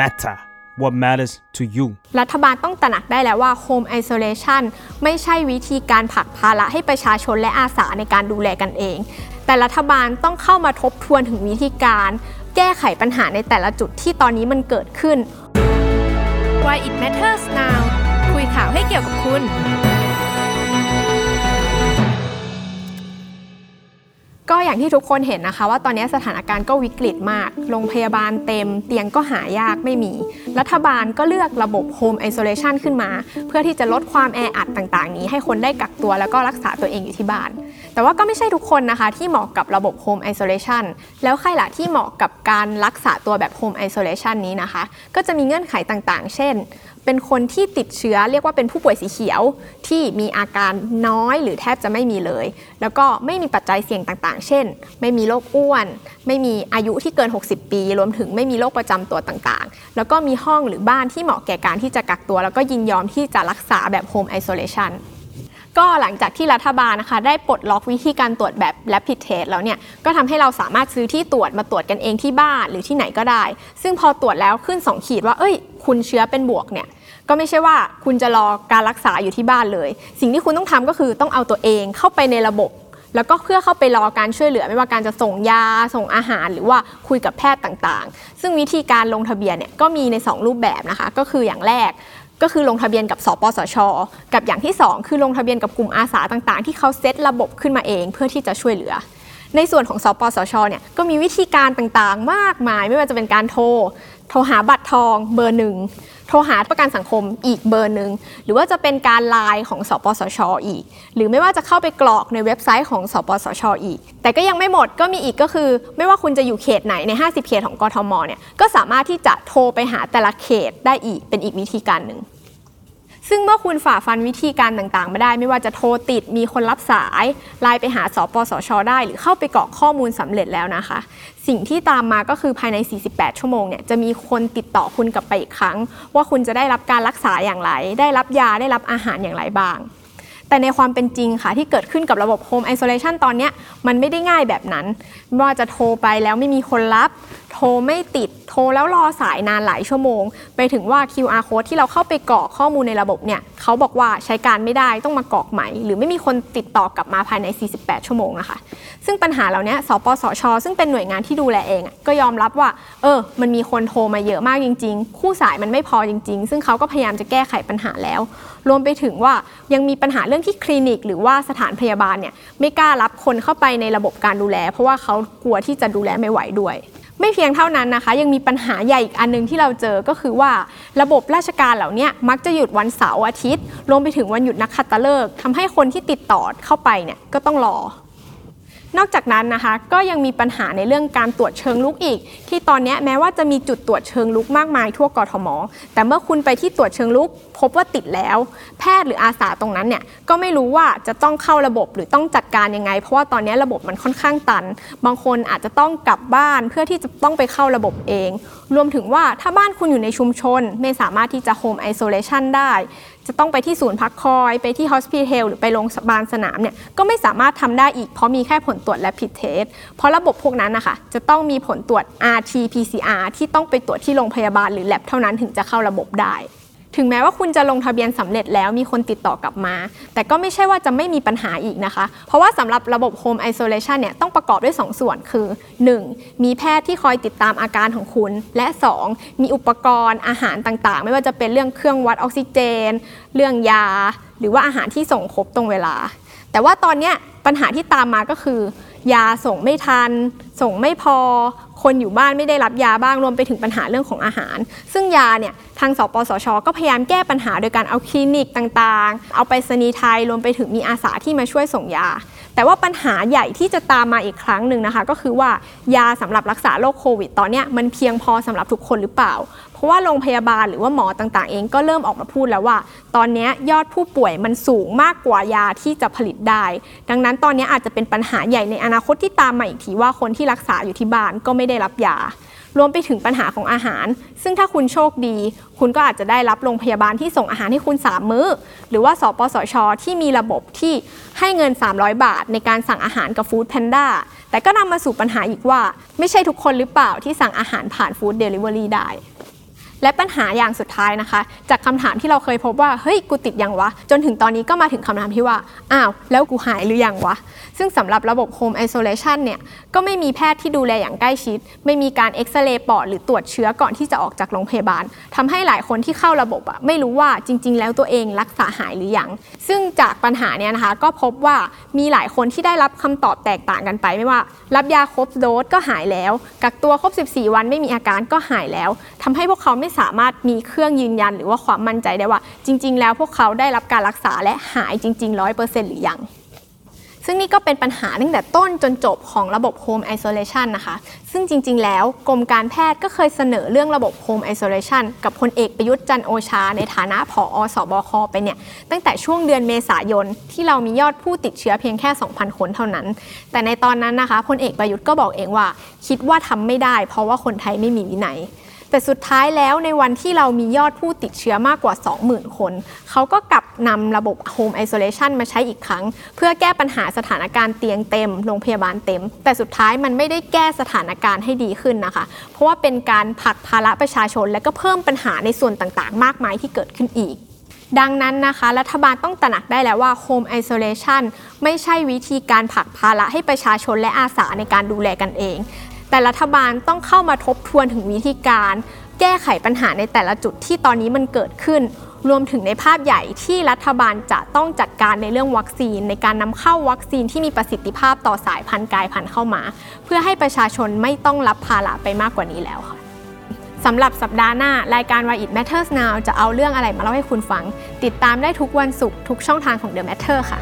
matter what matters to you รัฐบาลต้องตระหนักได้แล้วว่า Home Isolation ไม่ใช่วิธีการผลักภาระให้ประชาชนและอาสาในการดูแลกันเอง แต่รัฐบาลต้องเข้ามาทบทวนถึงวิธีการ แก้ไขปัญหาในแต่ละจุดที่ตอนนี้มันเกิดขึ้น Why it matters now คุยข่าวให้เกี่ยวกับคุณ อย่างที่ทุกคนเห็นนะคะ ว่าตอนนี้สถานการณ์ก็วิกฤตมาก โรงพยาบาลเต็ม เตียงก็หายากไม่มี รัฐบาลก็เลือกระบบโฮมไอโซเลชันขึ้นมา เพื่อที่จะลดความแออัดต่างๆ นี้ให้คนได้กักตัวแล้วก็รักษาตัวเองอยู่ที่บ้าน แต่ว่าก็ไม่ใช่ทุกคนนะคะ ที่เหมาะกับระบบ Home Isolation แล้วใครล่ะที่เหมาะกับการรักษาตัวแบบ Home Isolation นี้นะคะ ก็จะมีเงื่อนไขต่างๆ เช่น เป็นคนที่ติดเชื้อเรียกว่าเป็นผู้ป่วยสีเขียวที่มีอาการน้อยหรือแทบจะไม่มีเลย แล้วก็ไม่มีปัจจัยเสี่ยงต่างๆ เช่น ไม่มีโรคอ้วน ไม่มีอายุที่เกิน 60 ปี รวมถึงไม่มีโรคประจำตัวต่างๆ แล้วก็มีห้องหรือบ้านที่เหมาะแก่การที่จะกักตัว แล้วก็ยินยอมที่จะรักษาแบบ Home Isolation ก็หลังจากที่รัฐบาลนะคะได้ปลดล็อกวิธีการตรวจแบบ rapid test แล้วเนี่ยก็ทำให้เราสามารถซื้อที่ตรวจมาตรวจกันเองที่บ้านหรือที่ไหนก็ได้ ซึ่งพอตรวจแล้วขึ้น 2 ขีดว่าเอ้ย คุณเชื้อเป็นบวกเนี่ยก็ไม่ใช่ว่าคุณจะรอการรักษาอยู่ที่บ้านเลย สิ่งที่คุณต้องทำก็คือต้องเอาตัวเองเข้าไปในระบบ แล้วก็เพื่อเข้าไปรอการช่วยเหลือไม่ว่าการจะส่งยา ส่งอาหาร หรือว่าคุยกับแพทย์ต่างๆ ซึ่งวิธีการลงทะเบียนเนี่ยก็มีใน 2 รูปแบบนะคะ ก็คืออย่างแรก ก็คือลงทะเบียนกับสปสช กับอย่างที่ 2 คือลงทะเบียนกับกลุ่มอาสาต่างๆ ที่เขาเซตระบบขึ้นมาเองเพื่อที่จะช่วยเหลือ ในส่วนของสปสชเนี่ยก็มีวิธีการต่างๆ มากมาย ไม่ว่าจะเป็นการโทร โทรหาบัตร ทองเบอร์หนึ่งโทรหาประกันสังคมอีกเบอร์หนึ่งหรือว่าจะเป็นการไลน์ของสปสชอีก หรือไม่ว่าจะเข้าไปกรอกในเว็บไซต์ของสปสชอีก แต่ก็ยังไม่หมดก็มีอีกก็คือ ไม่ว่าคุณจะอยู่เขตไหนใน 50 เขตของกทมเนี่ยก็สามารถที่จะโทรไปหาแต่ละเขตได้อีกเป็นอีกวิธีการหนึ่ง ซึ่งเมื่อคุณฝ่าฟันวิธีการต่างๆไม่ได้ ไม่ว่าจะโทรติดมีคนรับสายไลน์ไปหาสปสช ได้ หรือเข้าไปกรอกข้อมูลสำเร็จแล้วนะคะ สิ่งที่ตามมาก็คือภายใน 48 ชั่วโมงเนี่ยจะมีคนติดต่อคุณกลับไปอีกครั้ง ว่าคุณจะได้รับการรักษาอย่างไร ได้รับยาได้รับอาหารอย่างไรบ้าง แต่ในความเป็นจริงค่ะ ที่เกิดขึ้นกับระบบ Home Isolation ตอนนี้มันไม่ได้ง่ายแบบนั้นไม่ว่าจะโทรไปแล้วไม่มีคนรับ โทรไม่ติดโทรแล้วรอสายนานหลายชั่วโมง ไปถึงว่า QR code ที่เราเข้าไปกรอกข้อมูลในระบบเนี่ยเขาบอกว่าใช้การไม่ได้ต้องมากรอกใหม่ หรือไม่มีคนติดต่อกลับมาภายใน 48 ชั่วโมงนะคะซึ่งปัญหาเหล่านี้สปสช ซึ่งเป็นหน่วยงานที่ดูแลเองก็ยอมรับว่า เออ มันมีคนโทรมาเยอะมากจริง ๆ คู่สายมันไม่พอจริง ๆ ซึ่งเขาก็พยายามจะแก้ไขปัญหาแล้ว รวมไปถึงว่ายังมีปัญหาเรื่องที่คลินิก หรือว่าสถานพยาบาลเนี่ยไม่กล้ารับคนเข้าไปในระบบการดูแล เพราะว่าเขากลัวที่จะดูแลไม่ไหวด้วย ไม่เพียงเท่านั้นนะคะ ยังมีปัญหาใหญ่อีกอันหนึงที่เราเจอก็คือว่าระบบราชการเหล่านี้มักจะหยุดวันเสาร์อาทิตย์รวมไปถึงวันหยุดนักขัตฤกษ์ทำให้คนที่ติดต่อเข้าไปเนี่ยก็ต้องรอ นอกจากนั้นนะคะก็ยังมีปัญหาในเรื่องการตรวจเชิงลุกอีก ที่ตอนนี้แม้ว่าจะมีจุดตรวจเชิงลุกมากมายทั่วกทม แต่เมื่อคุณไปที่ตรวจเชิงลุก พบว่าติดแล้ว แพทย์หรืออาสาตรงนั้นเนี่ยก็ไม่รู้ว่าจะต้องเข้าระบบหรือต้องจัดการยังไง เพราะว่าตอนนี้ระบบมันค่อนข้างตัน บางคนอาจจะต้องกลับบ้านเพื่อที่จะต้องไปเข้าระบบเอง รวมถึงว่าถ้าบ้านคุณอยู่ในชุมชน ไม่สามารถที่จะโฮมไอโซเลชันได้ จะต้องไปที่ศูนย์พักคอย ไปที่ฮอสพิทอลหรือไปโรงพยาบาลสนามเนี่ยก็ไม่สามารถทำได้อีก เพราะมีแค่ผลตรวจและผิดเทสเพราะระบบพวกนั้นนะคะจะต้องมีผลตรวจ RT PCR ที่ต้องไปตรวจที่โรงพยาบาลหรือแลบเท่านั้นถึงจะเข้าระบบได้ ถึงแม้ว่าคุณจะลงทะเบียนสำเร็จแล้วมีคนติดต่อกลับมา แต่ก็ไม่ใช่ว่าจะไม่มีปัญหาอีกนะคะ เพราะว่าสำหรับระบบ Home Isolation เนี่ยต้องประกอบด้วย2ส่วนคือ 1. มีแพทย์ที่คอยติดตามอาการของคุณ และ 2. มีอุปกรณ์อาหารต่างๆ ไม่ว่าจะเป็นเรื่องเครื่องวัดออกซิเจน เรื่องยา หรือว่าอาหารที่ส่งครบตรงเวลา แต่ว่าตอนนี้ปัญหาที่ตามมาก็คือ ยาส่งไม่ทัน ส่งไม่พอ คนอยู่บ้านไม่ได้รับยาบ้างรวมไปถึงปัญหาเรื่องของอาหาร ซึ่งยาเนี่ย ทางสปสช ก็พยายามแก้ปัญหาโดยการเอาคลินิกต่างๆ เอาไปสนีไทยรวมไปถึงมีอาสาที่มาช่วยส่งยา แต่ว่าปัญหาใหญ่ที่จะตามมาอีกครั้งหนึ่งนะคะ ก็คือว่ายาสำหรับรักษาโรคโควิดตอนนี้มันเพียงพอสำหรับทุกคนหรือเปล่า เพราะว่าโรงพยาบาลหรือว่าหมอต่างๆ เองก็เริ่มออกมาพูดแล้วว่า ตอนนี้ยอดผู้ป่วยมันสูงมากกว่ายาที่จะผลิตได้ ดังนั้นตอนนี้อาจจะเป็นปัญหาใหญ่ในอนาคตที่ตามมาอีกทีว่าคนที่รักษาอยู่ที่บ้านก็ไม่ได้รับยา รวมไปถึงปัญหาของอาหาร ซึ่งถ้าคุณโชคดี คุณก็อาจจะได้รับโรงพยาบาลที่ส่งอาหารให้คุณ 3 มื้อ หรือว่าสปสช ที่มีระบบที่ให้เงิน 300 บาท ในการสั่งอาหารกับ foodpanda แต่ก็นำมาสู่ปัญหาอีกว่า ไม่ใช่ทุกคนหรือเปล่าที่สั่งอาหารผ่าน food delivery ได้ และปัญหาอย่างสุดท้ายนะคะ จากคำถามที่เราเคยพบว่าเฮ้ยกูติดยังวะ จนถึงตอนนี้ก็มาถึงคำถามที่ว่าอ้าวแล้วกูหายหรือยังวะ ซึ่งสำหรับระบบ Home Isolation เนี่ยก็ไม่มีแพทย์ที่ดูแลอย่างใกล้ชิด ไม่มีการเอ็กซเรย์ปอดหรือตรวจเชื้อก่อนที่จะออกจากโรงพยาบาลทำให้หลายคนที่เข้าระบบอะไม่รู้ว่าจริง ๆ แล้วตัวเองรักษาหายหรือยังซึ่งจากปัญหาเนี้ยนะคะ ก็พบว่ามีหลายคนที่ได้รับคำตอบแตกต่างกันไปไม่ว่า รับยาครบโดสก็หายแล้ว กักตัวครบ 14 วันไม่มีอาการก็หายแล้วทำให้พวกเขาไม่ไม่สามารถมีเครื่องยืนยันหรือว่าความมั่นใจได้ว่า จริง ๆ แล้วพวกเขาได้รับการรักษาและหายจริง ๆ 100%หรือยังซึ่งนี่ก็เป็นปัญหาตั้งแต่ต้นจนจบของระบบ Home Isolation นะคะ ซึ่งจริง ๆ แล้วกรมการแพทย์ก็เคยเสนอเรื่องระบบ Home Isolation กับพลเอกประยุทธ์จันโอชา ในฐานะผออสบคไปเนี่ย ตั้งแต่ช่วงเดือนเมษายนที่เรามียอดผู้ติดเชื้อเพียงแค่ 2,000 คนเท่านั้น แต่ในตอนนั้นนะคะพลเอกประยุทธ์ก็บอกเองว่า คิดว่าทำไม่ได้ เพราะว่าคนไทยไม่มีวินัย แต่สุดท้ายแล้วในวันที่เรามียอดผู้ติดเชื้อมากกว่า 20,000 คน เขาก็กลับนำระบบ Home Isolation มาใช้อีกครั้ง เพื่อแก้ปัญหาสถานการณ์เตียงเต็ม โรงพยาบาลเต็ม แต่สุดท้ายมันไม่ได้แก้สถานการณ์ให้ดีขึ้นนะคะ เพราะว่าเป็นการผลักภาระประชาชน และก็เพิ่มปัญหาในส่วนต่างๆ มากมายที่เกิดขึ้นอีกดังนั้นนะคะ รัฐบาลต้องตระหนักได้แล้วว่า Home Isolation ไม่ใช่วิธีการผลักภาระให้ประชาชนและอาสาในการดูแลกันเอง แต่รัฐบาลต้องเข้ามาทบทวนถึงวิธีการ แก้ไขปัญหาในแต่ละจุดที่ตอนนี้มันเกิดขึ้น รวมถึงในภาพใหญ่ที่รัฐบาลจะต้องจัดการในเรื่องวัคซีน ในการนำเข้าวัคซีนที่มีประสิทธิภาพต่อสายพันธุ์กายพันธุ์เข้ามา เพื่อให้ประชาชนไม่ต้องรับภาระไปมากกว่านี้แล้วค่ะสำหรับสัปดาห์หน้ารายการ Why It Matters Now จะเอาเรื่องอะไรมาเล่าให้คุณฟัง ติดตามได้ทุกวันศุกร์ทุกช่องทางของ The Matter ค่ะ